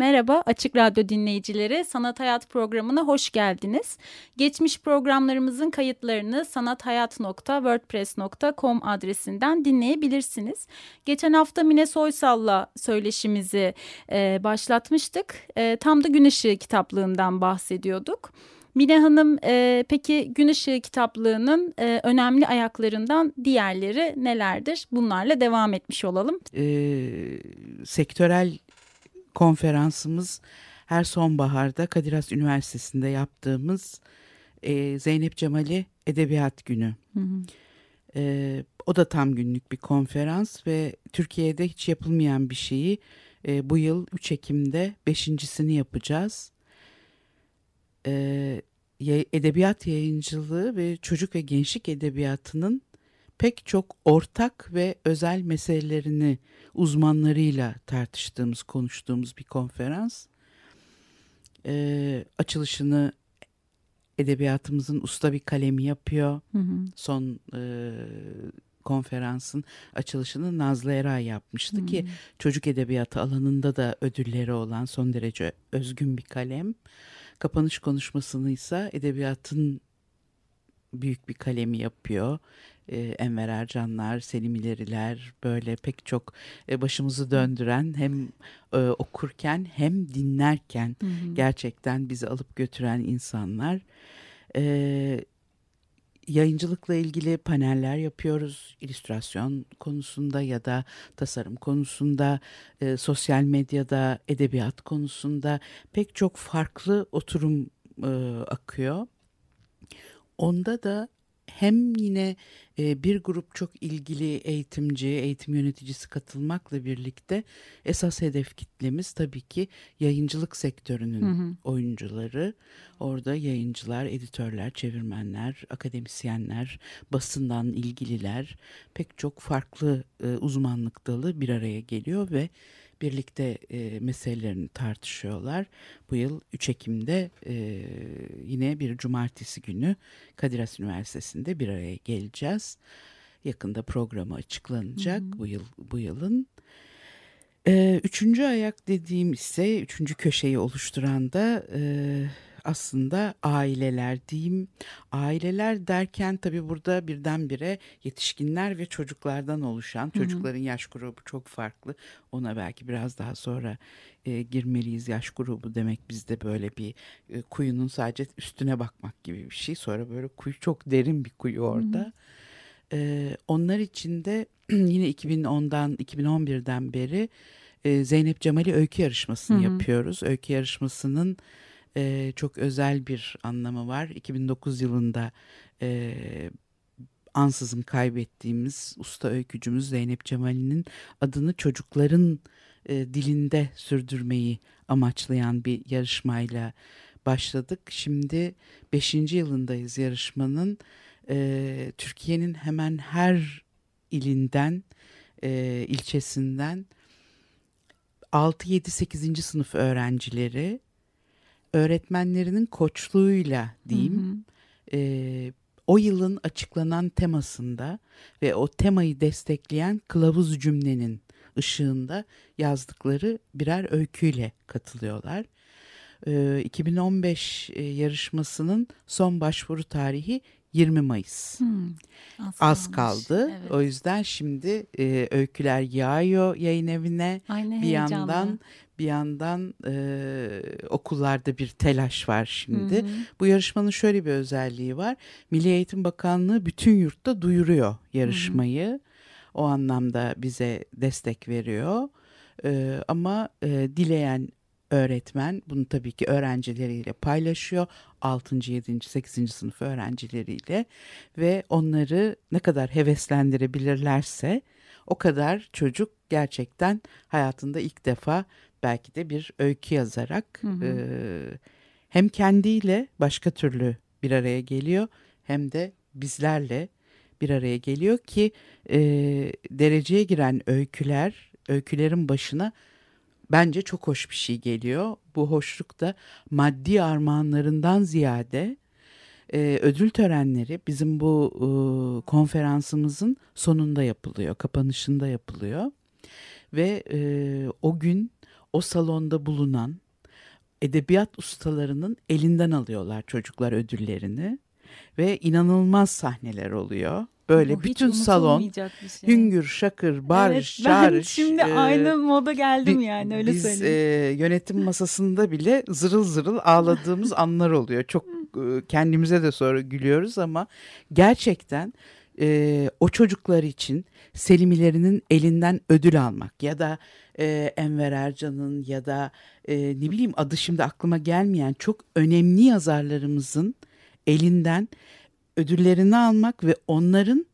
Merhaba Açık Radyo dinleyicileri, Sanat Hayat programına hoş geldiniz. Geçmiş programlarımızın kayıtlarını sanathayat.wordpress.com adresinden dinleyebilirsiniz. Geçen hafta Mine Soysal'la söyleşimizi e, başlatmıştık. E, tam da Gün kitaplığından bahsediyorduk. Mine Hanım e, peki Gün kitaplığının e, önemli ayaklarından diğerleri nelerdir? Bunlarla devam etmiş olalım. E, sektörel konferansımız her sonbaharda Kadir Has Üniversitesi'nde yaptığımız e, Zeynep Cemali Edebiyat Günü. Hı hı. E, o da tam günlük bir konferans ve Türkiye'de hiç yapılmayan bir şeyi e, bu yıl 3 Ekim'de beşincisini yapacağız. E, edebiyat yayıncılığı ve çocuk ve gençlik edebiyatının pek çok ortak ve özel meselelerini uzmanlarıyla tartıştığımız, konuştuğumuz bir konferans. Ee, açılışını edebiyatımızın usta bir kalemi yapıyor. Hı hı. Son e, konferansın açılışını Nazlı Eray yapmıştı hı. ki çocuk edebiyatı alanında da ödülleri olan son derece özgün bir kalem. Kapanış konuşmasını ise edebiyatın büyük bir kalemi yapıyor e, Enver Ercanlar, Selim İleriler böyle pek çok e, başımızı döndüren hem e, okurken hem dinlerken hı hı. gerçekten bizi alıp götüren insanlar. E, yayıncılıkla ilgili paneller yapıyoruz. illüstrasyon konusunda ya da tasarım konusunda, e, sosyal medyada, edebiyat konusunda pek çok farklı oturum e, akıyor. Onda da hem yine e, bir grup çok ilgili eğitimci, eğitim yöneticisi katılmakla birlikte esas hedef kitlemiz tabii ki yayıncılık sektörünün hı hı. oyuncuları. Orada yayıncılar, editörler, çevirmenler, akademisyenler, basından ilgililer pek çok farklı e, uzmanlık dalı bir araya geliyor ve birlikte e, meselelerini tartışıyorlar. Bu yıl 3 Ekim'de e, yine bir cumartesi günü Kadir Has Üniversitesi'nde bir araya geleceğiz. Yakında programı açıklanacak hı hı. bu yıl bu yılın. Ee, üçüncü ayak dediğim ise üçüncü köşeyi oluşturan da e, aslında aileler diyeyim. Aileler derken tabii burada birdenbire yetişkinler ve çocuklardan oluşan, çocukların yaş grubu çok farklı. Ona belki biraz daha sonra e, girmeliyiz yaş grubu demek bizde böyle bir e, kuyunun sadece üstüne bakmak gibi bir şey. Sonra böyle kuyu çok derin bir kuyu orada. E, onlar için de yine 2010'dan 2011'den beri e, Zeynep Cemali öykü yarışmasını hı hı. yapıyoruz. Öykü yarışmasının e, çok özel bir anlamı var. 2009 yılında e, ansızın kaybettiğimiz usta öykücümüz Zeynep Cemal'in adını çocukların e, dilinde sürdürmeyi amaçlayan bir yarışmayla başladık. Şimdi 5. yılındayız yarışmanın. E, Türkiye'nin hemen her ilinden, e, ilçesinden 6, 7, 8. sınıf öğrencileri öğretmenlerinin koçluğuyla diyeyim hı hı. E, o yılın açıklanan temasında ve o temayı destekleyen kılavuz cümlenin ışığında yazdıkları birer öyküyle katılıyorlar. E, 2015 e, yarışmasının son başvuru tarihi 20 Mayıs. Hmm, az, az kaldı. Evet. O yüzden şimdi e, öyküler yağıyor yayın evine. Aynı bir heyecanlı. yandan bir yandan e, okullarda bir telaş var şimdi. Hı hı. Bu yarışmanın şöyle bir özelliği var. Milli Eğitim Bakanlığı bütün yurtta duyuruyor yarışmayı. Hı hı. O anlamda bize destek veriyor. E, ama e, dileyen öğretmen bunu tabii ki öğrencileriyle paylaşıyor. 6. 7. 8. sınıf öğrencileriyle ve onları ne kadar heveslendirebilirlerse o kadar çocuk gerçekten hayatında ilk defa belki de bir öykü yazarak Hı hı. e, hem kendiyle başka türlü bir araya geliyor hem de bizlerle bir araya geliyor ki e, dereceye giren öyküler, öykülerin başına bence çok hoş bir şey geliyor. Bu hoşluk da maddi armağanlarından ziyade e, ödül törenleri bizim bu e, konferansımızın sonunda yapılıyor, kapanışında yapılıyor. Ve e, o gün o salonda bulunan edebiyat ustalarının elinden alıyorlar çocuklar ödüllerini ve inanılmaz sahneler oluyor. Böyle Bu bütün salon şey. hüngür şakır bağırış evet, ben çağırış. şimdi e, aynı moda geldim Bi- yani öyle biz söyleyeyim. e, yönetim masasında bile zırıl zırıl ağladığımız anlar oluyor. Çok e, kendimize de sonra gülüyoruz ama gerçekten e, o çocuklar için Selimilerinin elinden ödül almak ya da e, Enver Ercan'ın ya da e, ne bileyim adı şimdi aklıma gelmeyen çok önemli yazarlarımızın elinden ödüllerini almak ve onların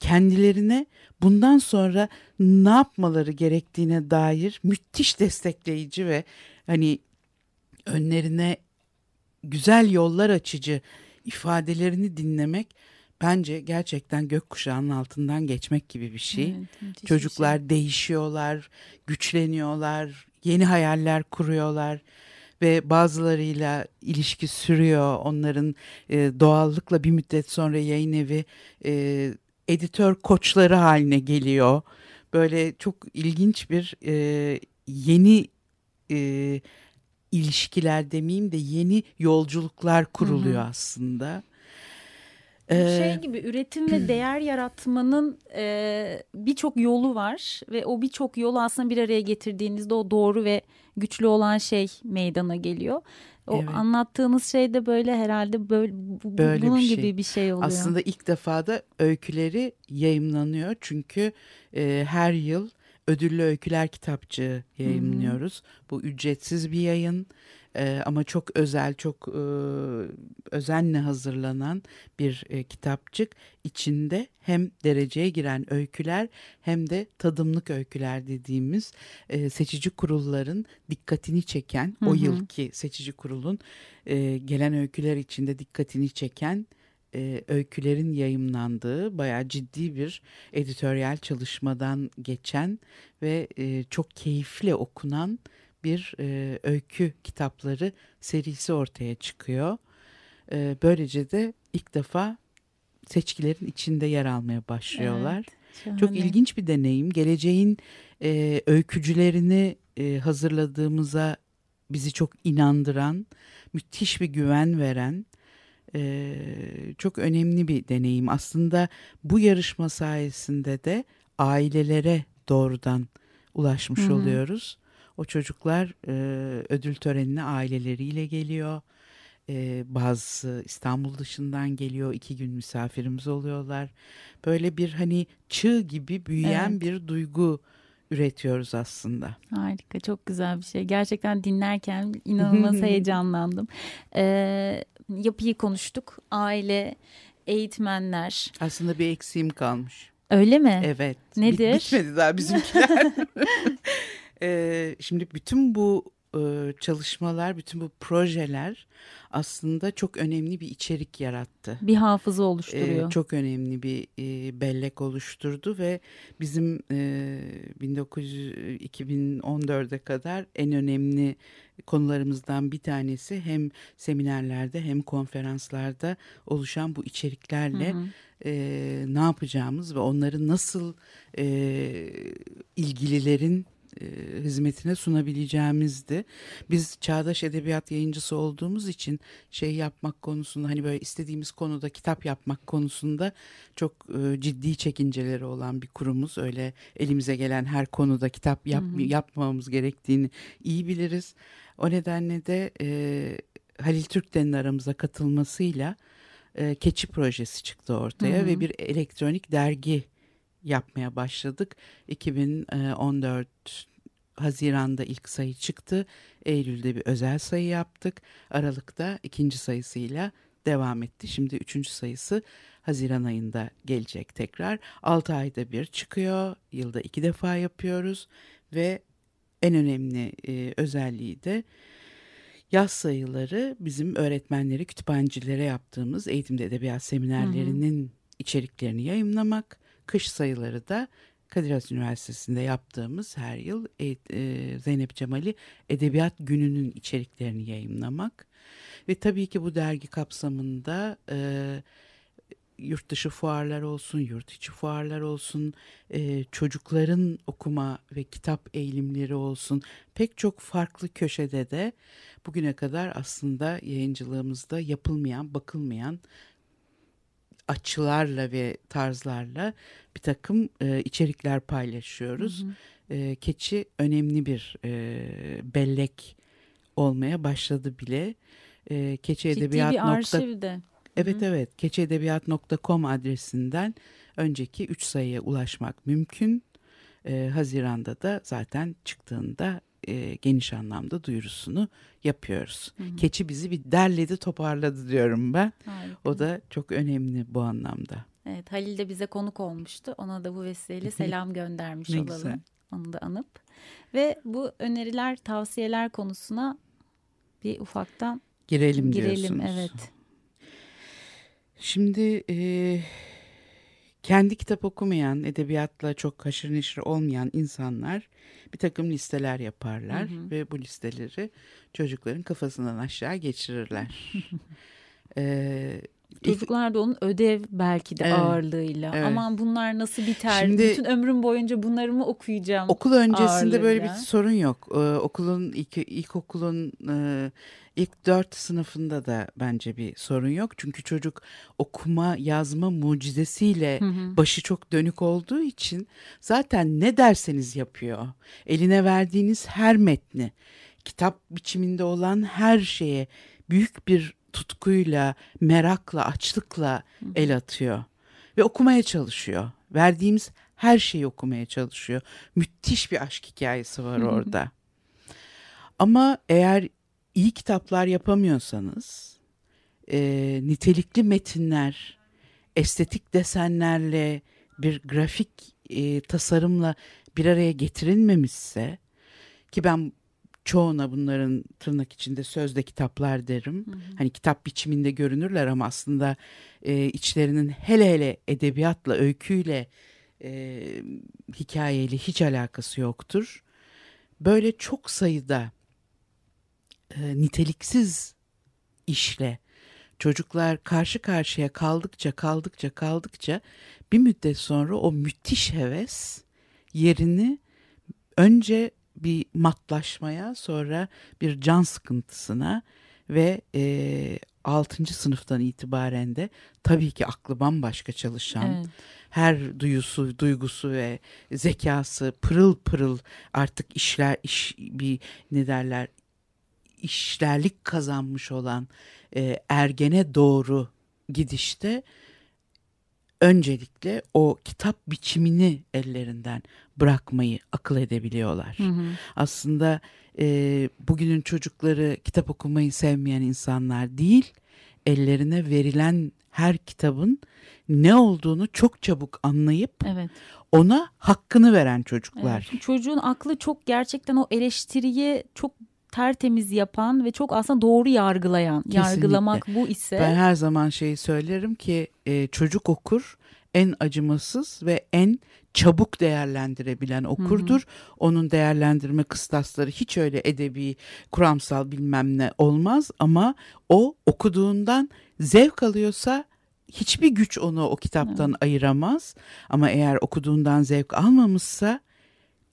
kendilerine bundan sonra ne yapmaları gerektiğine dair müthiş destekleyici ve hani önlerine güzel yollar açıcı ifadelerini dinlemek bence gerçekten gökkuşağının altından geçmek gibi bir şey. Evet, bir Çocuklar şey. değişiyorlar, güçleniyorlar, yeni hayaller kuruyorlar ve bazılarıyla ilişki sürüyor. Onların e, doğallıkla bir müddet sonra yayın evi e, editör koçları haline geliyor. Böyle çok ilginç bir e, yeni e, ilişkiler demeyeyim de yeni yolculuklar kuruluyor aslında. Ee, şey gibi üretim ve değer yaratmanın e, birçok yolu var ve o birçok yolu aslında bir araya getirdiğinizde o doğru ve güçlü olan şey meydana geliyor. O Evet. anlattığınız şey de böyle herhalde böyle bu- Böyle bir bunun şey. gibi bir şey oluyor. Aslında ilk defa da öyküleri yayımlanıyor çünkü e, her yıl ödüllü öyküler kitapçığı yayınlıyoruz. Bu ücretsiz bir yayın e, ama çok özel, çok e, özenle hazırlanan bir e, kitapçık. İçinde hem dereceye giren öyküler hem de tadımlık öyküler dediğimiz e, seçici kurulların dikkatini çeken, Hı o yılki seçici kurulun e, gelen öyküler içinde dikkatini çeken e, öykülerin yayımlandığı bayağı ciddi bir editoryal çalışmadan geçen ve e, çok keyifle okunan bir e, öykü kitapları serisi ortaya çıkıyor. E, böylece de ilk defa seçkilerin içinde yer almaya başlıyorlar. Çok Şahane. ilginç bir deneyim. Geleceğin e, öykücülerini e, hazırladığımıza bizi çok inandıran, müthiş bir güven veren e, çok önemli bir deneyim. Aslında bu yarışma sayesinde de ailelere doğrudan ulaşmış Hı hı. oluyoruz. O çocuklar e, ödül törenine aileleriyle geliyor. E, bazısı İstanbul dışından geliyor. iki gün misafirimiz oluyorlar. Böyle bir hani çığ gibi büyüyen Evet. bir duygu üretiyoruz aslında. Harika, çok güzel bir şey. Gerçekten dinlerken inanılmaz heyecanlandım. Ee, yapıyı konuştuk. Aile, eğitmenler. Aslında bir eksiğim kalmış. Öyle mi? Evet. Nedir? Bit- bitmedi daha bizimkiler. Şimdi bütün bu e, çalışmalar, bütün bu projeler aslında çok önemli bir içerik yarattı. Bir hafıza oluşturuyor. çok önemli bir e, bellek oluşturdu ve bizim e, 1900 2014'e kadar en önemli konularımızdan bir tanesi hem seminerlerde hem konferanslarda oluşan bu içeriklerle Hı hı. e, ne yapacağımız ve onları nasıl e, ilgililerin e, hizmetine sunabileceğimizdi. Biz çağdaş edebiyat yayıncısı olduğumuz için şey yapmak konusunda hani böyle istediğimiz konuda kitap yapmak konusunda çok e, ciddi çekinceleri olan bir kurumuz. Öyle elimize gelen her konuda kitap yap, Hı hı. yapmamamız gerektiğini iyi biliriz. O nedenle de e, Halil Türkden'in aramıza katılmasıyla e, Keçi projesi çıktı ortaya Hı hı. ve bir elektronik dergi yapmaya başladık. 2014 Haziran'da ilk sayı çıktı. Eylül'de bir özel sayı yaptık. Aralık'ta ikinci sayısıyla devam etti. Şimdi üçüncü sayısı Haziran ayında gelecek tekrar. Altı ayda bir çıkıyor. Yılda iki defa yapıyoruz ve en önemli e, özelliği de yaz sayıları bizim öğretmenleri, kütüphanecilere yaptığımız eğitimde edebiyat seminerlerinin içeriklerini yayımlamak. Kış sayıları da Kadir Has Üniversitesi'nde yaptığımız her yıl e, Zeynep Cemal'i Edebiyat Günü'nün içeriklerini yayımlamak. Ve tabii ki bu dergi kapsamında e, yurt dışı fuarlar olsun, yurt içi fuarlar olsun, e, çocukların okuma ve kitap eğilimleri olsun. Pek çok farklı köşede de bugüne kadar aslında yayıncılığımızda yapılmayan, bakılmayan açılarla ve tarzlarla bir takım e, içerikler paylaşıyoruz. Hı hı. E, keçi önemli bir e, bellek olmaya başladı bile. E, keçi edebiyat bir arşivde. Evet Hı-hı. evet keçiedebiyat.com adresinden önceki 3 sayıya ulaşmak mümkün. Ee, Haziran'da da zaten çıktığında e, geniş anlamda duyurusunu yapıyoruz. Hı-hı. Keçi bizi bir derledi toparladı diyorum ben. Harika. O da çok önemli bu anlamda. Evet Halil de bize konuk olmuştu. Ona da bu vesileyle selam göndermiş ne olalım. Güzel. Onu da anıp. Ve bu öneriler, tavsiyeler konusuna bir ufaktan girelim, girelim diyorsunuz. Evet. Şimdi e, kendi kitap okumayan, edebiyatla çok haşır neşir olmayan insanlar bir takım listeler yaparlar hı hı. ve bu listeleri çocukların kafasından aşağı geçirirler. ee, Çocuklar da onun ödev belki de evet, ağırlığıyla. Evet. Aman bunlar nasıl biter? Şimdi, Bütün ömrüm boyunca bunları mı okuyacağım? Okul öncesinde ağırlığıyla. böyle bir sorun yok. Ee, okulun ilk ilkokulun e, ilk dört sınıfında da bence bir sorun yok. Çünkü çocuk okuma yazma mucizesiyle hı hı. başı çok dönük olduğu için zaten ne derseniz yapıyor. Eline verdiğiniz her metni, kitap biçiminde olan her şeye büyük bir tutkuyla, merakla, açlıkla el atıyor ve okumaya çalışıyor. Verdiğimiz her şeyi okumaya çalışıyor. Müthiş bir aşk hikayesi var orada. Ama eğer iyi kitaplar yapamıyorsanız, e, nitelikli metinler, estetik desenlerle bir grafik e, tasarımla bir araya getirilmemişse ki ben çoğuna bunların tırnak içinde sözde kitaplar derim. Hı hı. Hani kitap biçiminde görünürler ama aslında e, içlerinin hele hele edebiyatla, öyküyle, e, hikayeyle hiç alakası yoktur. Böyle çok sayıda e, niteliksiz işle çocuklar karşı karşıya kaldıkça kaldıkça kaldıkça bir müddet sonra o müthiş heves yerini önce bir matlaşmaya sonra bir can sıkıntısına ve e, 6. sınıftan itibaren de tabii ki aklı bambaşka çalışan evet. her duyusu duygusu ve zekası pırıl pırıl artık işler iş bir ne derler işlerlik kazanmış olan e, ergene doğru gidişte öncelikle o kitap biçimini ellerinden bırakmayı akıl edebiliyorlar. Hı hı. Aslında e, bugünün çocukları kitap okumayı sevmeyen insanlar değil, ellerine verilen her kitabın ne olduğunu çok çabuk anlayıp evet. ona hakkını veren çocuklar. Evet. Çocuğun aklı çok gerçekten o eleştiriyi çok tertemiz yapan ve çok aslında doğru yargılayan. Kesinlikle. Yargılamak bu ise. Ben her zaman şeyi söylerim ki e, çocuk okur en acımasız ve en çabuk değerlendirebilen okurdur. Hı hı. Onun değerlendirme kıstasları hiç öyle edebi, kuramsal bilmem ne olmaz ama o okuduğundan zevk alıyorsa hiçbir güç onu o kitaptan evet. ayıramaz. Ama eğer okuduğundan zevk almamışsa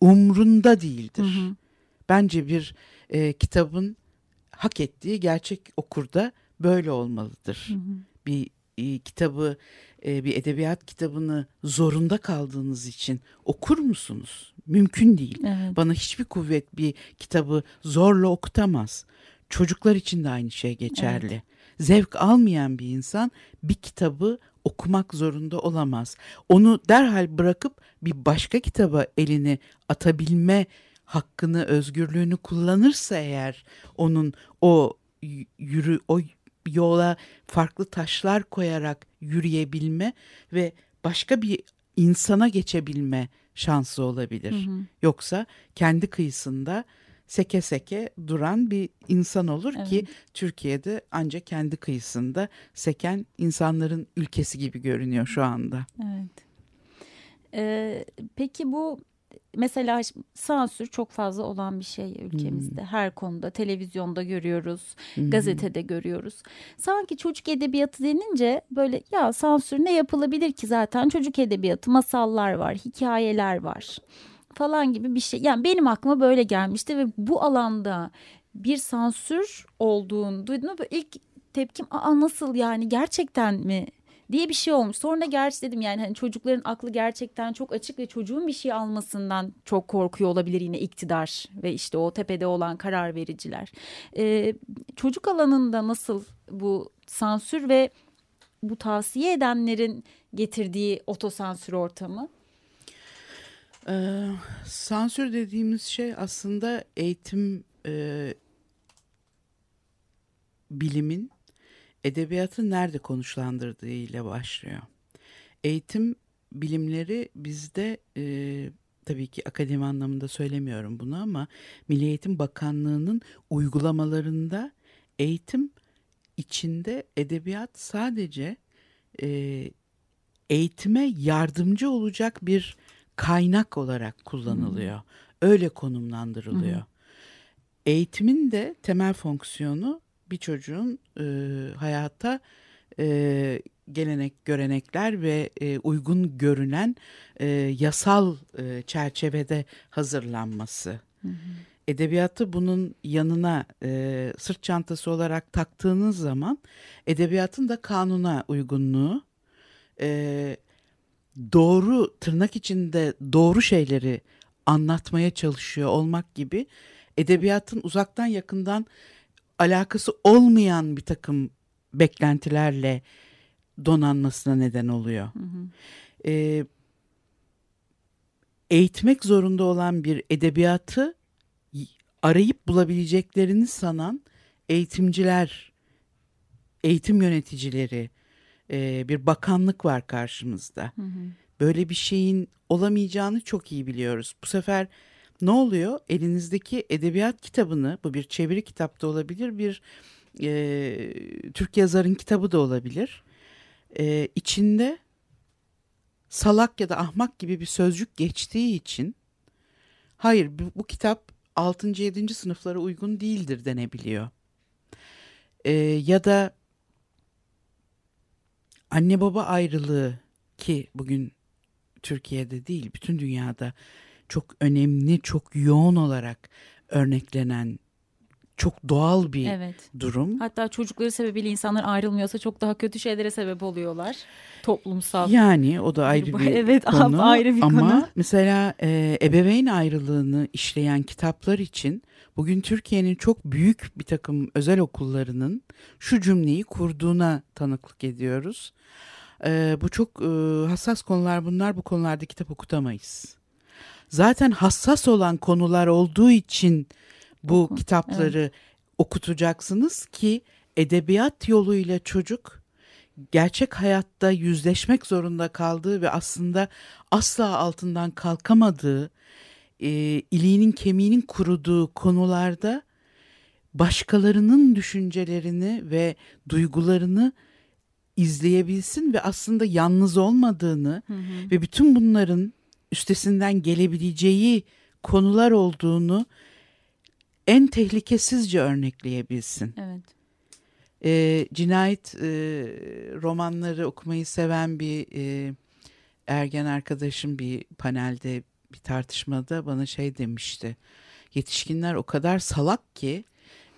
umrunda değildir. Hı hı. Bence bir e, kitabın hak ettiği gerçek okurda böyle olmalıdır. Hı hı. Bir e, kitabı e, bir edebiyat kitabını zorunda kaldığınız için okur musunuz? Mümkün değil. Evet. Bana hiçbir kuvvet bir kitabı zorla okutamaz. Çocuklar için de aynı şey geçerli. Evet. Zevk almayan bir insan bir kitabı okumak zorunda olamaz. Onu derhal bırakıp bir başka kitaba elini atabilme hakkını, özgürlüğünü kullanırsa eğer onun o yürü o yola farklı taşlar koyarak yürüyebilme ve başka bir insana geçebilme şansı olabilir. Hı hı. Yoksa kendi kıyısında seke seke duran bir insan olur evet. ki Türkiye'de ancak kendi kıyısında seken insanların ülkesi gibi görünüyor şu anda. Evet. Ee, peki bu mesela sansür çok fazla olan bir şey ülkemizde. Hmm. Her konuda televizyonda görüyoruz, hmm. gazetede görüyoruz. Sanki çocuk edebiyatı denince böyle ya sansür ne yapılabilir ki zaten çocuk edebiyatı masallar var, hikayeler var falan gibi bir şey. Yani benim aklıma böyle gelmişti ve bu alanda bir sansür olduğunu duydum. Böyle ilk tepkim aa nasıl yani gerçekten mi diye bir şey olmuş. Sonra gerçi dedim yani hani çocukların aklı gerçekten çok açık ve çocuğun bir şey almasından çok korkuyor olabilir yine iktidar ve işte o tepede olan karar vericiler. Ee, çocuk alanında nasıl bu sansür ve bu tavsiye edenlerin getirdiği otosansür ortamı? Ee, sansür dediğimiz şey aslında eğitim e, bilimin edebiyatı nerede konuşlandırdığı ile başlıyor. Eğitim bilimleri bizde e, tabii ki akademi anlamında söylemiyorum bunu ama Milli Eğitim Bakanlığı'nın uygulamalarında eğitim içinde edebiyat sadece e, eğitime yardımcı olacak bir kaynak olarak kullanılıyor. Hmm. Öyle konumlandırılıyor. Hmm. Eğitimin de temel fonksiyonu bir çocuğun e, hayata e, gelenek, görenekler ve e, uygun görünen e, yasal e, çerçevede hazırlanması. Hı hı. Edebiyatı bunun yanına e, sırt çantası olarak taktığınız zaman edebiyatın da kanuna uygunluğu, e, doğru tırnak içinde doğru şeyleri anlatmaya çalışıyor olmak gibi edebiyatın uzaktan yakından alakası olmayan bir takım beklentilerle donanmasına neden oluyor. Hı hı. Ee, eğitmek zorunda olan bir edebiyatı arayıp bulabileceklerini sanan eğitimciler, eğitim yöneticileri, e, bir bakanlık var karşımızda. Hı hı. Böyle bir şeyin olamayacağını çok iyi biliyoruz. Bu sefer ne oluyor? Elinizdeki edebiyat kitabını, bu bir çeviri kitap da olabilir, bir e, Türk yazarın kitabı da olabilir. E, içinde salak ya da ahmak gibi bir sözcük geçtiği için hayır bu, bu kitap 6. 7. sınıflara uygun değildir denebiliyor. E, ya da anne baba ayrılığı ki bugün Türkiye'de değil bütün dünyada çok önemli, çok yoğun olarak örneklenen çok doğal bir evet. durum. Hatta çocukları sebebiyle insanlar ayrılmıyorsa çok daha kötü şeylere sebep oluyorlar. Toplumsal. Yani o da ayrı bir evet, konu. ayrı bir Ama konu. mesela e, ebeveyn ayrılığını işleyen kitaplar için bugün Türkiye'nin çok büyük bir takım özel okullarının şu cümleyi kurduğuna tanıklık ediyoruz. E, bu çok e, hassas konular bunlar bu konularda kitap okutamayız zaten hassas olan konular olduğu için bu Oku, kitapları evet. okutacaksınız ki edebiyat yoluyla çocuk gerçek hayatta yüzleşmek zorunda kaldığı ve aslında asla altından kalkamadığı, e, iliğinin kemiğinin kuruduğu konularda başkalarının düşüncelerini ve duygularını izleyebilsin ve aslında yalnız olmadığını hı hı. ve bütün bunların üstesinden gelebileceği konular olduğunu en tehlikesizce örnekleyebilsin. Evet. E, cinayet e, romanları okumayı seven bir e, ergen arkadaşım bir panelde bir tartışmada bana şey demişti. Yetişkinler o kadar salak ki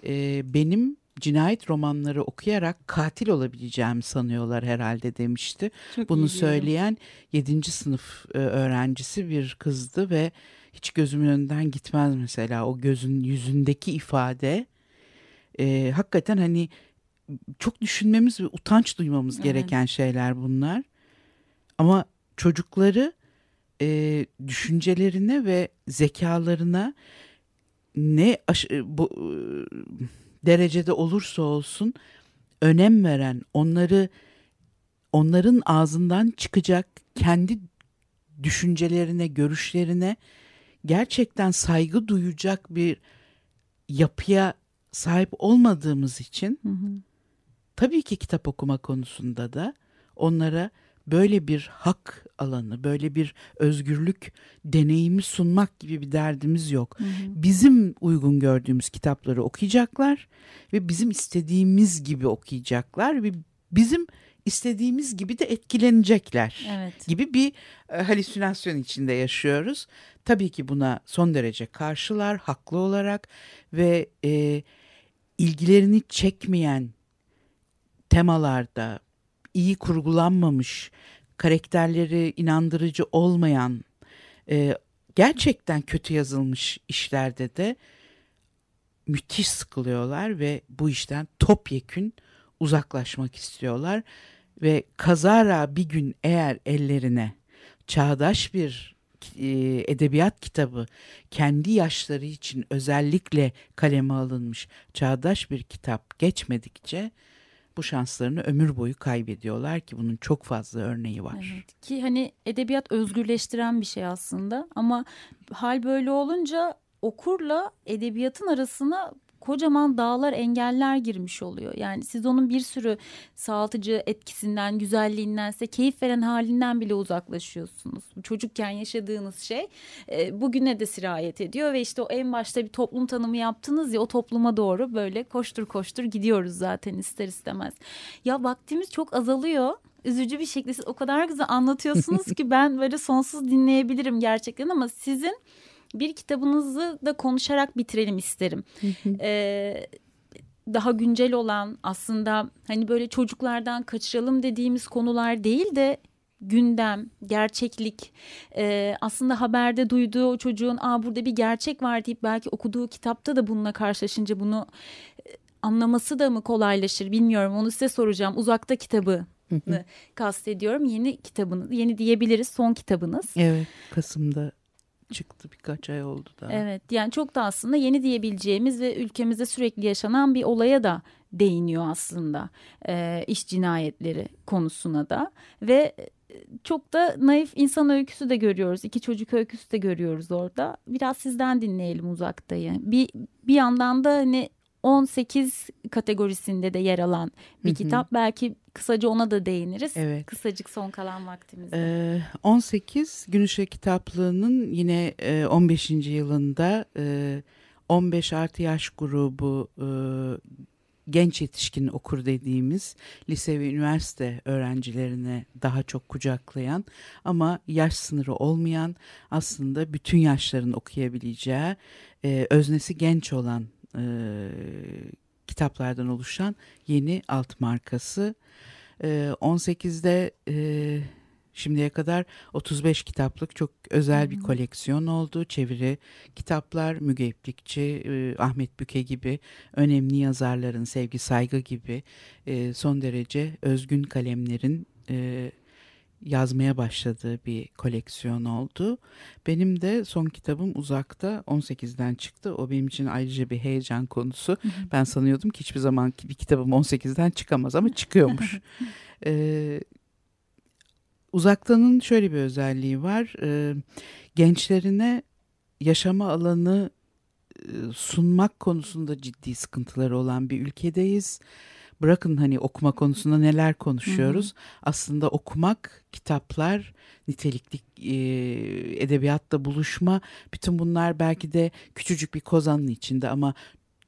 e, benim cinayet romanları okuyarak katil olabileceğimi sanıyorlar herhalde demişti. Çok Bunu söyleyen 7. sınıf e, öğrencisi bir kızdı ve hiç gözümün önünden gitmez mesela o gözün yüzündeki ifade e, hakikaten hani çok düşünmemiz ve utanç duymamız evet. gereken şeyler bunlar. Ama çocukları e, düşüncelerine ve zekalarına ne aş- bu derecede olursa olsun önem veren, onları onların ağzından çıkacak kendi düşüncelerine, görüşlerine gerçekten saygı duyacak bir yapıya sahip olmadığımız için Hı hı. tabii ki kitap okuma konusunda da onlara böyle bir hak alanı, böyle bir özgürlük deneyimi sunmak gibi bir derdimiz yok. Hı hı. Bizim uygun gördüğümüz kitapları okuyacaklar ve bizim istediğimiz gibi okuyacaklar ve bizim istediğimiz gibi de etkilenecekler Evet. gibi bir e, halüsinasyon içinde yaşıyoruz. Tabii ki buna son derece karşılar, haklı olarak ve e, ilgilerini çekmeyen temalarda iyi kurgulanmamış, karakterleri inandırıcı olmayan, e, gerçekten kötü yazılmış işlerde de müthiş sıkılıyorlar ve bu işten topyekün uzaklaşmak istiyorlar ve kazara bir gün eğer ellerine çağdaş bir e, edebiyat kitabı kendi yaşları için özellikle kaleme alınmış çağdaş bir kitap geçmedikçe bu şanslarını ömür boyu kaybediyorlar ki bunun çok fazla örneği var. Evet. Ki hani edebiyat özgürleştiren bir şey aslında ama hal böyle olunca okurla edebiyatın arasına kocaman dağlar engeller girmiş oluyor. Yani siz onun bir sürü sağaltıcı etkisinden, güzelliğinden, size keyif veren halinden bile uzaklaşıyorsunuz. Çocukken yaşadığınız şey e, bugüne de sirayet ediyor ve işte o en başta bir toplum tanımı yaptınız ya o topluma doğru böyle koştur koştur gidiyoruz zaten ister istemez. Ya vaktimiz çok azalıyor üzücü bir şekilde siz o kadar güzel anlatıyorsunuz ki ben böyle sonsuz dinleyebilirim gerçekten ama sizin bir kitabınızı da konuşarak bitirelim isterim. ee, daha güncel olan aslında hani böyle çocuklardan kaçıralım dediğimiz konular değil de gündem, gerçeklik, e, aslında haberde duyduğu o çocuğun Aa, burada bir gerçek var deyip belki okuduğu kitapta da bununla karşılaşınca bunu e, anlaması da mı kolaylaşır bilmiyorum. Onu size soracağım. Uzakta kitabı kastediyorum. Yeni kitabınız, yeni diyebiliriz son kitabınız. Evet, Kasım'da çıktı birkaç ay oldu daha. Evet yani çok da aslında yeni diyebileceğimiz ve ülkemizde sürekli yaşanan bir olaya da değiniyor aslında e, iş cinayetleri konusuna da ve çok da naif insan öyküsü de görüyoruz. iki çocuk öyküsü de görüyoruz orada. Biraz sizden dinleyelim uzaktayı. Bir, bir yandan da hani 18 kategorisinde de yer alan bir Hı hı. kitap. Belki kısaca ona da değiniriz. Evet. Kısacık son kalan vaktimizde. Ee, 18 Gün Işığı Kitaplığı'nın yine e, 15. yılında e, 15 artı yaş grubu e, genç yetişkin okur dediğimiz lise ve üniversite öğrencilerine daha çok kucaklayan ama yaş sınırı olmayan aslında bütün yaşların okuyabileceği e, öznesi genç olan e, kitaplardan oluşan yeni alt markası. E, 18'de e, şimdiye kadar 35 kitaplık çok özel bir koleksiyon oldu. Çeviri kitaplar, Müge İplikçi, e, Ahmet Büke gibi önemli yazarların, Sevgi Saygı gibi e, son derece özgün kalemlerin yazmaya başladığı bir koleksiyon oldu. Benim de son kitabım Uzak'ta 18'den çıktı. O benim için ayrıca bir heyecan konusu. Ben sanıyordum ki hiçbir zaman bir kitabım 18'den çıkamaz ama çıkıyormuş. Ee, Uzaktan'ın şöyle bir özelliği var. Ee, gençlerine yaşama alanı e, sunmak konusunda ciddi sıkıntıları olan bir ülkedeyiz. Bırakın hani okuma konusunda neler konuşuyoruz. Aslında okumak, kitaplar, nitelikli e, edebiyatla buluşma, bütün bunlar belki de küçücük bir kozanın içinde ama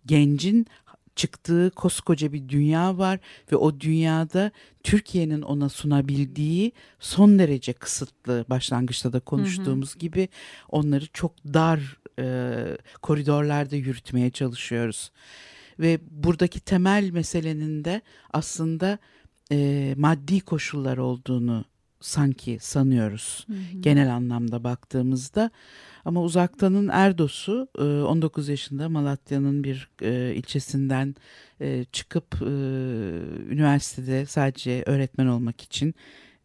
gencin çıktığı koskoca bir dünya var ve o dünyada Türkiye'nin ona sunabildiği son derece kısıtlı başlangıçta da konuştuğumuz gibi onları çok dar e, koridorlarda yürütmeye çalışıyoruz. Ve buradaki temel meselenin de aslında e, maddi koşullar olduğunu sanki sanıyoruz genel anlamda baktığımızda. Ama uzaktanın Erdosu e, 19 yaşında Malatya'nın bir e, ilçesinden e, çıkıp e, üniversitede sadece öğretmen olmak için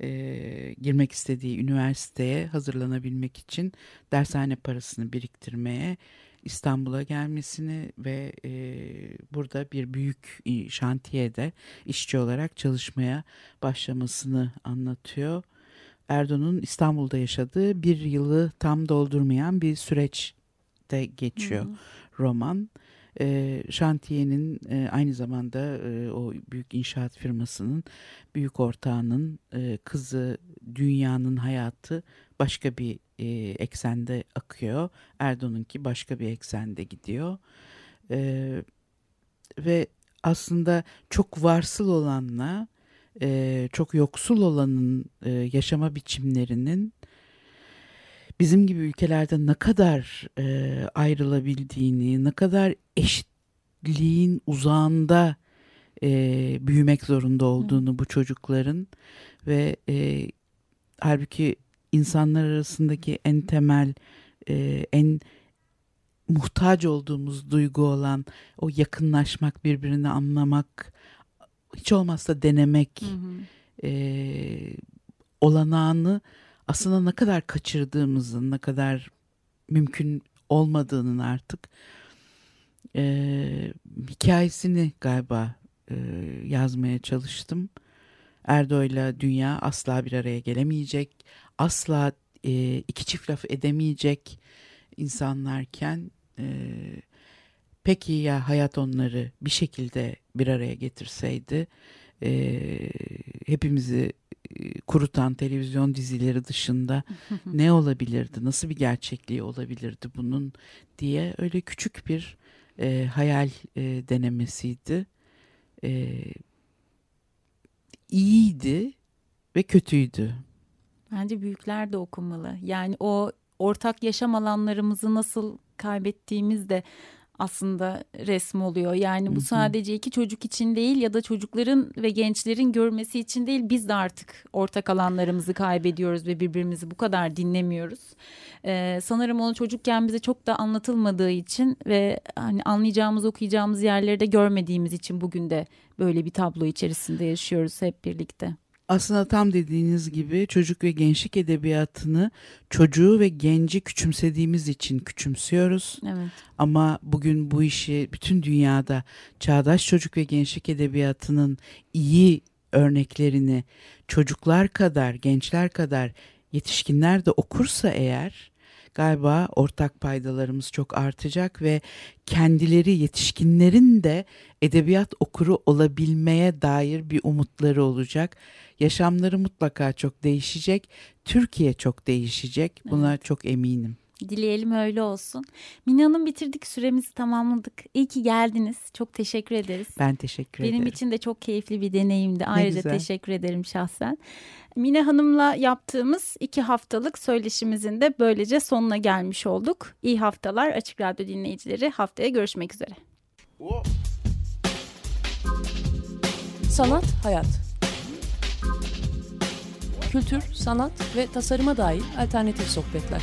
e, girmek istediği üniversiteye hazırlanabilmek için dershane parasını biriktirmeye İstanbul'a gelmesini ve e, burada bir büyük şantiyede işçi olarak çalışmaya başlamasını anlatıyor. Erdoğan'ın İstanbul'da yaşadığı bir yılı tam doldurmayan bir süreçte geçiyor hmm. roman. E, şantiyenin e, aynı zamanda e, o büyük inşaat firmasının büyük ortağının e, kızı dünyanın hayatı başka bir e, eksende akıyor. Erdoğan'ınki başka bir eksende gidiyor. E, ve aslında çok varsıl olanla e, çok yoksul olanın e, yaşama biçimlerinin bizim gibi ülkelerde ne kadar e, ayrılabildiğini, ne kadar eşitliğin uzağında e, büyümek zorunda olduğunu bu çocukların ve e, halbuki insanlar arasındaki en temel, e, en muhtaç olduğumuz duygu olan o yakınlaşmak, birbirini anlamak, hiç olmazsa denemek hı hı. E, olanağını aslında ne kadar kaçırdığımızın, ne kadar mümkün olmadığının artık e, hikayesini galiba e, yazmaya çalıştım. Erdoğan'la dünya asla bir araya gelemeyecek, asla e, iki çift laf edemeyecek insanlarken e, peki ya hayat onları bir şekilde bir araya getirseydi e, hepimizi kurutan televizyon dizileri dışında ne olabilirdi, nasıl bir gerçekliği olabilirdi bunun diye öyle küçük bir e, hayal e, denemesiydi. E, iyiydi ve kötüydü. Bence büyükler de okunmalı. Yani o ortak yaşam alanlarımızı nasıl kaybettiğimiz de aslında resmi oluyor. Yani bu sadece iki çocuk için değil ya da çocukların ve gençlerin görmesi için değil. Biz de artık ortak alanlarımızı kaybediyoruz ve birbirimizi bu kadar dinlemiyoruz. Ee, sanırım onu çocukken bize çok da anlatılmadığı için ve hani anlayacağımız okuyacağımız yerleri de görmediğimiz için bugün de böyle bir tablo içerisinde yaşıyoruz hep birlikte aslında tam dediğiniz gibi çocuk ve gençlik edebiyatını çocuğu ve genci küçümsediğimiz için küçümsüyoruz. Evet. Ama bugün bu işi bütün dünyada çağdaş çocuk ve gençlik edebiyatının iyi örneklerini çocuklar kadar, gençler kadar yetişkinler de okursa eğer galiba ortak paydalarımız çok artacak ve kendileri yetişkinlerin de edebiyat okuru olabilmeye dair bir umutları olacak. Yaşamları mutlaka çok değişecek. Türkiye çok değişecek. Buna evet. çok eminim. Dileyelim öyle olsun. Mine Hanım bitirdik süremizi tamamladık. İyi ki geldiniz. Çok teşekkür ederiz. Ben teşekkür Benim ederim. Benim için de çok keyifli bir deneyimdi. Ayrıca teşekkür ederim şahsen. Mine Hanım'la yaptığımız iki haftalık söyleşimizin de böylece sonuna gelmiş olduk. İyi haftalar Açık Radyo dinleyicileri. Haftaya görüşmek üzere. Sanat, hayat. Kültür, sanat ve tasarıma dair alternatif sohbetler.